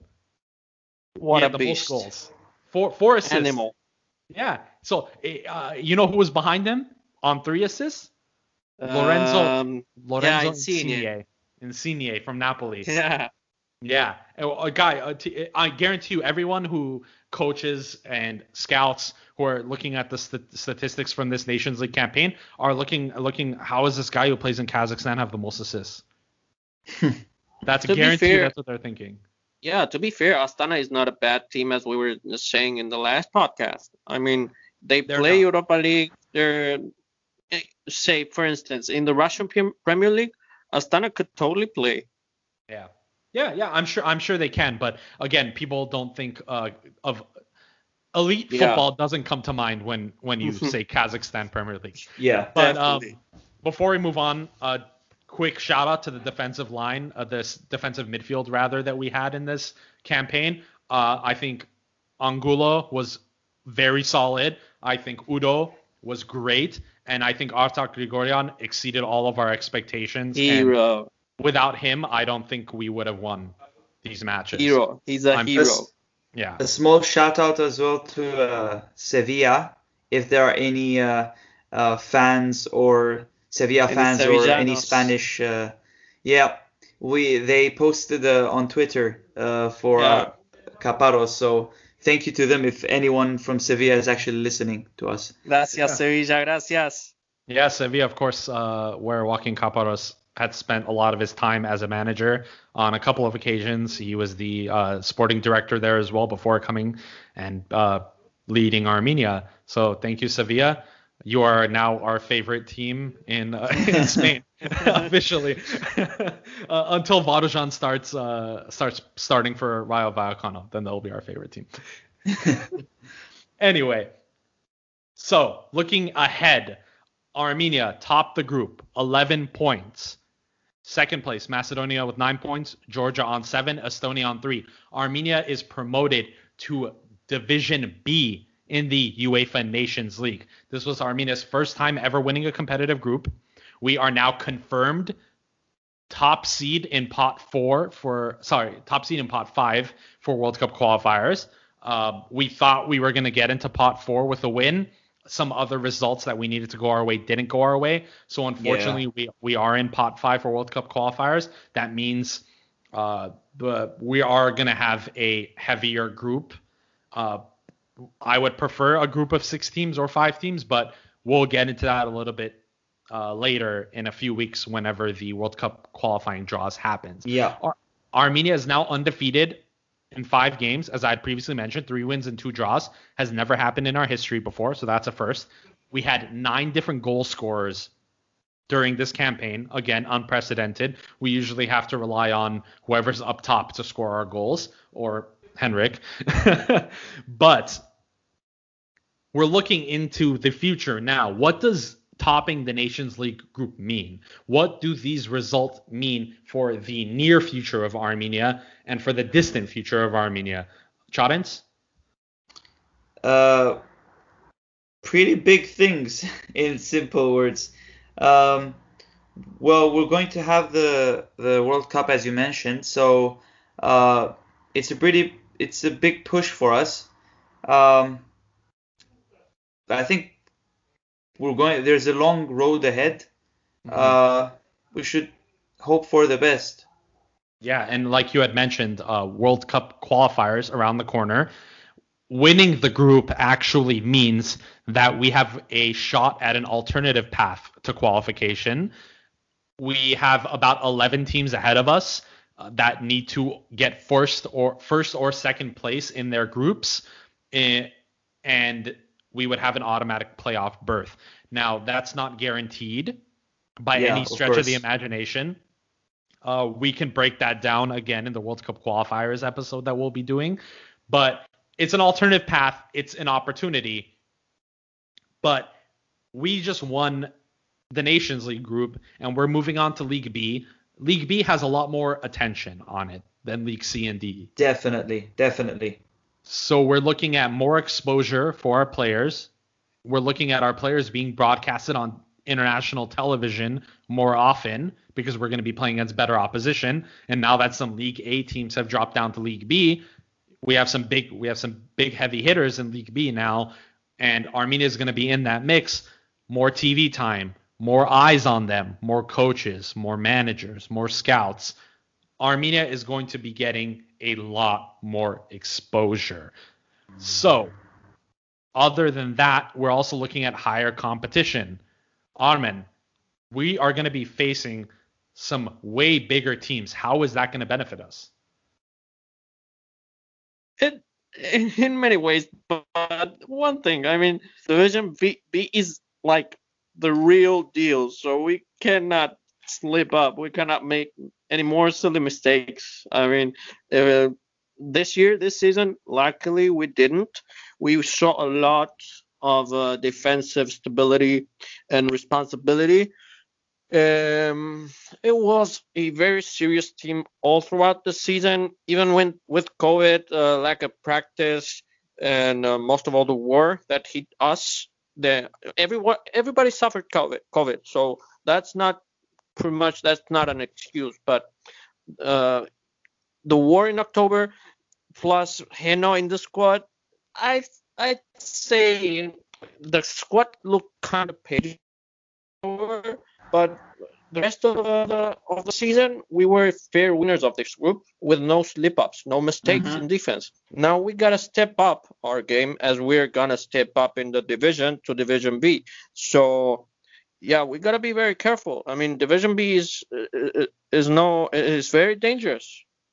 What He a the beast. most goals. Four, four assists. Animal. Yeah. So, uh, you know who was behind him on three assists? Lorenzo Um, Lorenzo Insigne. Insigne. Insigne from Napoli. yeah. Yeah, a, a guy. A t- I guarantee you, everyone who coaches and scouts who are looking at the st- statistics from this Nations League campaign are looking looking. How is this guy who plays in Kazakhstan have the most assists? That's a guarantee. fair- That's what they're thinking. Yeah, to be fair, Astana is not a bad team as we were saying in the last podcast. I mean, they They're play not. Europa League. They're eh, say, for instance, in the Russian Premier League, Astana could totally play. Yeah. Yeah, yeah, I'm sure I'm sure they can, but again, people don't think uh, of elite Yeah. football doesn't come to mind when when you say Kazakhstan Premier League. Yeah. But um, before we move on, uh, quick shout out to the defensive line, uh, this defensive midfield rather that we had in this campaign. Uh, I think Angulo was very solid. I think Udo was great, and I think Artak Grigorian exceeded all of our expectations. Hero, without him, I don't think we would have won these matches. hero. He's a I'm hero. just- Yeah. A small shout out as well to uh, Sevilla. If there are any uh, uh, fans or Sevilla Any fans or any Spanish, uh, yeah, we they posted uh, on Twitter uh, for Yeah. uh, Caparros. So thank you to them if anyone from Sevilla is actually listening to us. Gracias, Yeah. Sevilla. Gracias. Yeah, Sevilla, of course, uh, where Joaquin Caparros had spent a lot of his time as a manager. On a couple of occasions, he was the uh, sporting director there as well before coming and uh, leading Armenia. So thank you, Sevilla. You are now our favorite team in, uh, in Spain officially. uh, until Varujan starts uh, starts starting for Rayo Vallecano, then they'll be our favorite team. Anyway, so looking ahead, Armenia topped the group, 11 points. Second place, Macedonia with nine points, Georgia on seven, Estonia on three. Armenia is promoted to Division B in the UEFA Nations League. This was Armenia's first time ever winning a competitive group. We are now confirmed top seed in pot four for sorry top seed in pot five for world cup qualifiers. Uh, we thought we were going to get into pot four with a win. Some other results that we needed to go our way didn't go our way. So unfortunately we we are in pot five for world cup qualifiers. That means uh, the, we are going to have a heavier group uh, i would prefer a group of six teams or five teams but we'll get into that a little bit uh, later in a few weeks whenever the World Cup qualifying draws happens. Yeah. Ar- Armenia is now undefeated in five games, as I had previously mentioned, three wins and two draws. Has never happened in our history before, so that's a first. We had nine different goal scorers during this campaign. Again, unprecedented. We usually have to rely on whoever's up top to score our goals, or Henrik. but we're looking into the future now. What does topping the Nations League group mean? What do these results mean for the near future of Armenia and for the distant future of Armenia? Charentz? Uh, pretty big things in simple words. Um, well, we're going to have the the World Cup as you mentioned, so uh, it's a pretty it's a big push for us. Um, I think we're going. There's a long road ahead. Uh, we should hope for the best. Yeah, and like you had mentioned, uh, World Cup qualifiers around the corner. Winning the group actually means that we have a shot at an alternative path to qualification. We have about 11 teams ahead of us uh, that need to get first or first or second place in their groups, eh, and we would have an automatic playoff berth. Now, that's not guaranteed by Yeah, any stretch of, the imagination. Uh, we can break that down again in the World Cup qualifiers episode that we'll be doing, but it's an alternative path. It's an opportunity, but we just won the Nations League group, and we're moving on to League B. League B has a lot more attention on it than League C and D. Definitely, definitely. So we're looking at more exposure for our players. We're looking at our players being broadcasted on international television more often because we're going to be playing against better opposition. And now that some League A teams have dropped down to League B, we have some big we have some big heavy hitters in League B now, and Armenia is going to be in that mix. More TV time, more eyes on them, more coaches, more managers, more scouts. Armenia is going to be getting a lot more exposure. So, other than that, we're also looking at higher competition. Armen, we are going to be facing some way bigger teams. How is that going to benefit us? It in, in many ways, but one thing, I mean, Division B, B is like the real deal, so we cannot slip up. We cannot make any more silly mistakes. I mean, uh, this year, this season, luckily we didn't. We saw a lot of uh, defensive stability and responsibility. Um, it was a very serious team all throughout the season, even when with COVID, uh, lack of practice, and uh, most of all the war that hit us. The everyone, everybody suffered COVID. COVID, so that's not pretty much that's not an excuse. But uh, the war in October, plus Heno in the squad, I I'd say the squad looked kind of page but the rest of the of the season, we were fair winners of this group with no slip ups, no mistakes Mhm. in defense. Now we gotta step up our game as we're gonna step up in the division to Division B. So yeah, we gotta be very careful. I mean, Division B is uh, is no is very dangerous.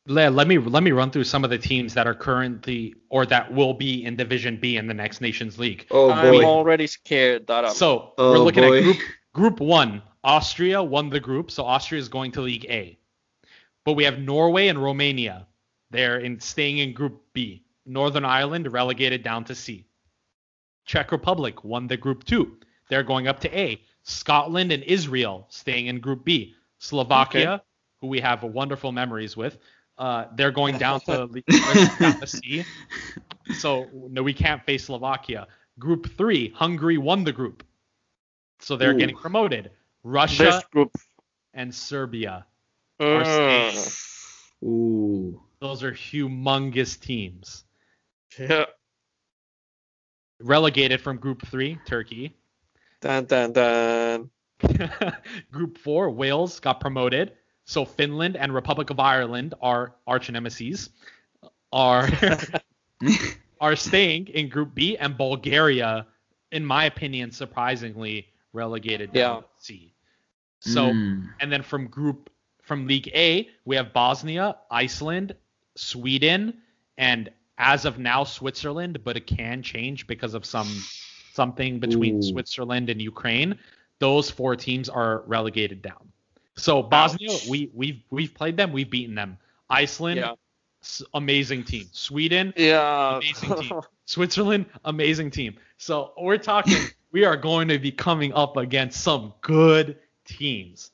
Let, let me let me run through some of the teams that are currently or that will be in Division B in the next Nations League. Oh boy. I'm already scared that I'm. So Oh, we're looking boy. at group group one. Austria won the group, so Austria is going to League A. But we have Norway and Romania. They're in staying in Group B. Northern Ireland relegated down to C. Czech Republic won the Group Two. They're going up to A. Scotland and Israel staying in Group B. Slovakia, who we have wonderful memories with, uh, they're going down to down to C. So no, we can't face Slovakia. Group three, Hungary won the group, so they're Ooh. getting promoted. Russia and Serbia, Mm. staying. Ooh. those are humongous teams. Yeah. Relegated from Group three, Turkey. Dun, dun, dun. group four, Wales got promoted. So Finland and Republic of Ireland are arch nemesis. Are are staying in Group B, and Bulgaria, in my opinion, surprisingly relegated down Yeah. to C. So Mm. and then from Group from League A, we have Bosnia, Iceland, Sweden, and as of now Switzerland, but it can change because of some something between Ooh. Switzerland and Ukraine. Those four teams are relegated down. So Bosnia, Ouch. we we've we've played them, we've beaten them. Iceland, Yeah. s- amazing team. Sweden, Yeah. amazing team. Switzerland, amazing team. So we're talking, we are going to be coming up against some good teams.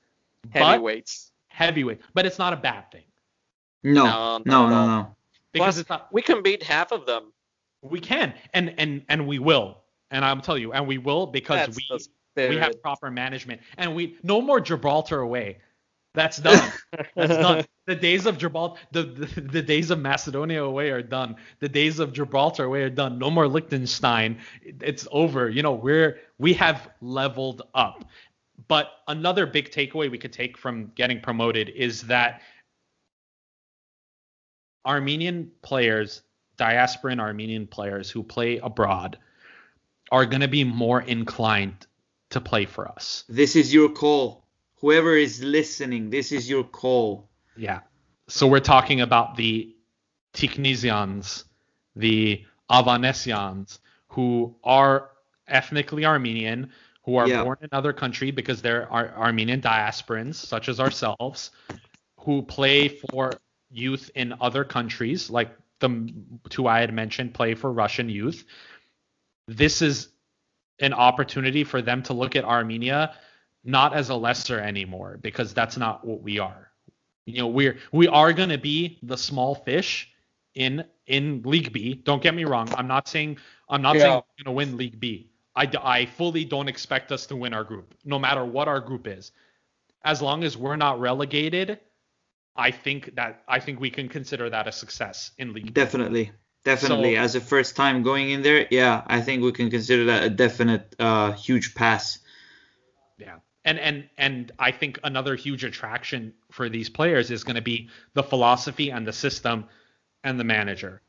But Heavyweights. heavyweight, but it's not a bad thing No. No, No, not no, no. because Plus, it's not. We can beat half of them. We can, and and and we will, and I'm telling you, and we will because That's we we have proper management, and we no more Gibraltar away. That's done. That's done. The days of Gibraltar, the, the the days of Macedonia away are done. The days of Gibraltar away are done. No more Liechtenstein. It's over. You know, we're we have leveled up. But another big takeaway we could take from getting promoted is that Armenian players, diasporan Armenian players who play abroad, are going to be more inclined to play for us. This is your call. Whoever is listening, this is your call. Yeah. So we're talking about the Tikhnesians, the Avanesians, who are ethnically Armenian, who are Yeah. born in another country because they're Ar- Armenian diasporans, such as ourselves, who play for youth in other countries, like the two I had mentioned play for Russian youth. This is an opportunity for them to look at Armenia not as a lesser anymore because that's not what we are. You know, we're we are going to be the small fish in in League B. Don't get me wrong. I'm not saying I'm not saying Yeah. we're going to win League B. I, I fully don't expect us to win our group, no matter what our group is. As long as we're not relegated, I think that I think we can consider that a success in League B. Definitely. Definitely. So- As a first time going in there, yeah, I think we can consider that a definite uh huge pass. And and and I think another huge attraction for these players is going to be the philosophy and the system and the manager.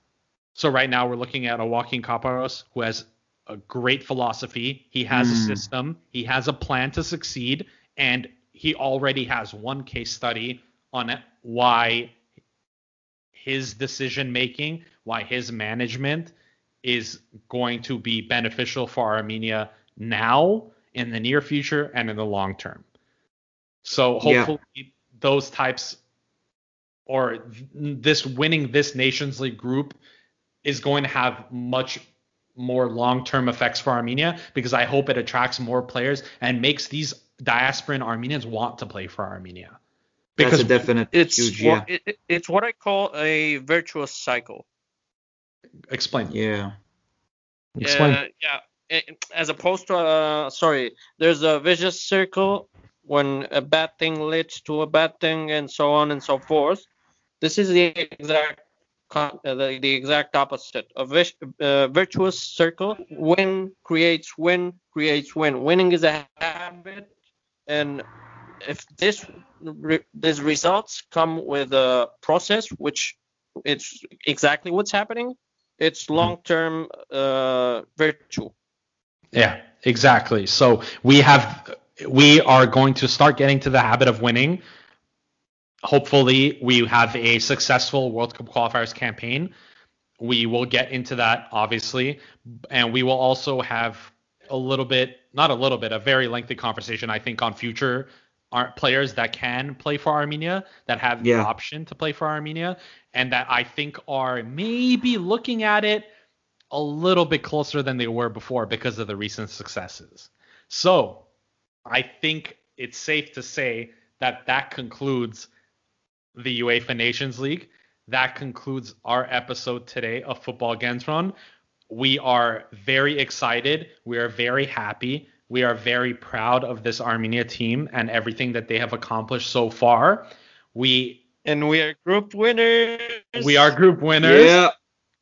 So right now we're looking at a Joaquin Caparros who has a great philosophy. He has a Mm. system. He has a plan to succeed, and he already has one case study on why his decision making, why his management is going to be beneficial for Armenia now, in the near future, and in the long term. So Yeah. hopefully those types or this winning this Nations League group is going to have much more long-term effects for Armenia because I hope it attracts more players and makes these diasporan Armenians want to play for Armenia. That's a definite It's huge yeah. what, it, it- it's what I call a virtuous cycle. explain. Yeah. Explain. Uh, yeah, a- as opposed to uh, sorry, there's a vicious circle when a bad thing leads to a bad thing, and so on and so forth. This is the exact uh, the, the exact opposite. A uh, virtuous circle. Win creates win creates win. Winning is a habit, and if this re- these results come with a process, which it's exactly what's happening, it's Mm-hmm. long-term uh, virtue. Yeah, exactly. So we have we are going to start getting to the habit of winning. Hopefully, we have a successful World Cup qualifiers campaign. We will get into that obviously, and we will also have a little bit, not a little bit, a very lengthy conversation I think on future ar- players that can play for Armenia, that have the option to play for Armenia, and that I think are maybe looking at it a little bit closer than they were before because of the recent successes. So, I think it's safe to say that that concludes the UEFA Nations League. That concludes our episode today of Football Kentron. We are very excited. We are very happy. We are very proud of this Armenia team and everything that they have accomplished so far. We And we are group winners. we are group winners. Yeah.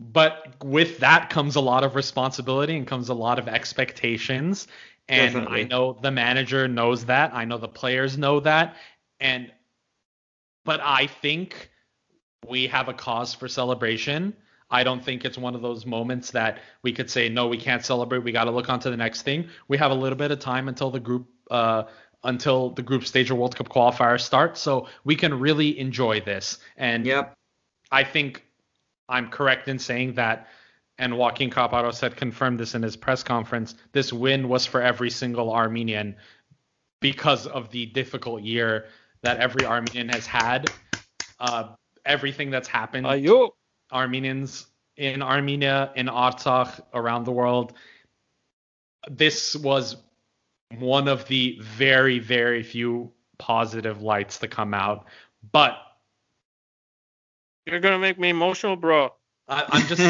But with that comes a lot of responsibility and comes a lot of expectations. And Definitely. I know the manager knows that. I know the players know that. And but I think we have a cause for celebration. I don't think it's one of those moments that we could say no, we can't celebrate. We got to look on to the next thing. We have a little bit of time until the group uh, until the group stage of World Cup qualifiers start, so we can really enjoy this. And Yep. I think I'm correct in saying that, and Joaquin Caparros had confirmed this in his press conference. This win was for every single Armenian because of the difficult year that every Armenian has had. Uh, everything that's happened, Ayo. Armenians in Armenia, in Artsakh, around the world. This was one of the very, very few positive lights to come out. But You're gonna make me emotional, bro. I, I'm just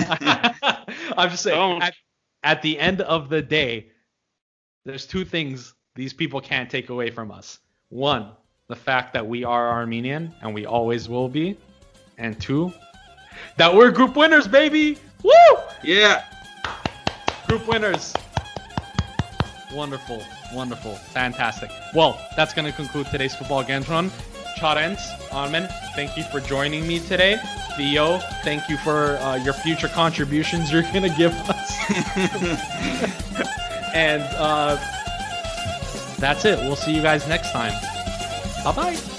I'm just saying at, at the end of the day, there's two things these people can't take away from us. One, the fact that we are Armenian and we always will be. And two, that we're group winners, baby! Woo! Yeah. Group winners. Wonderful, wonderful, fantastic. Well, that's going to conclude today's Football Kentron. Charentz, Armen, thank you for joining me today. Theo, thank you for uh, your future contributions you're going to give us. and uh, that's it. We'll see you guys next time. Bye bye.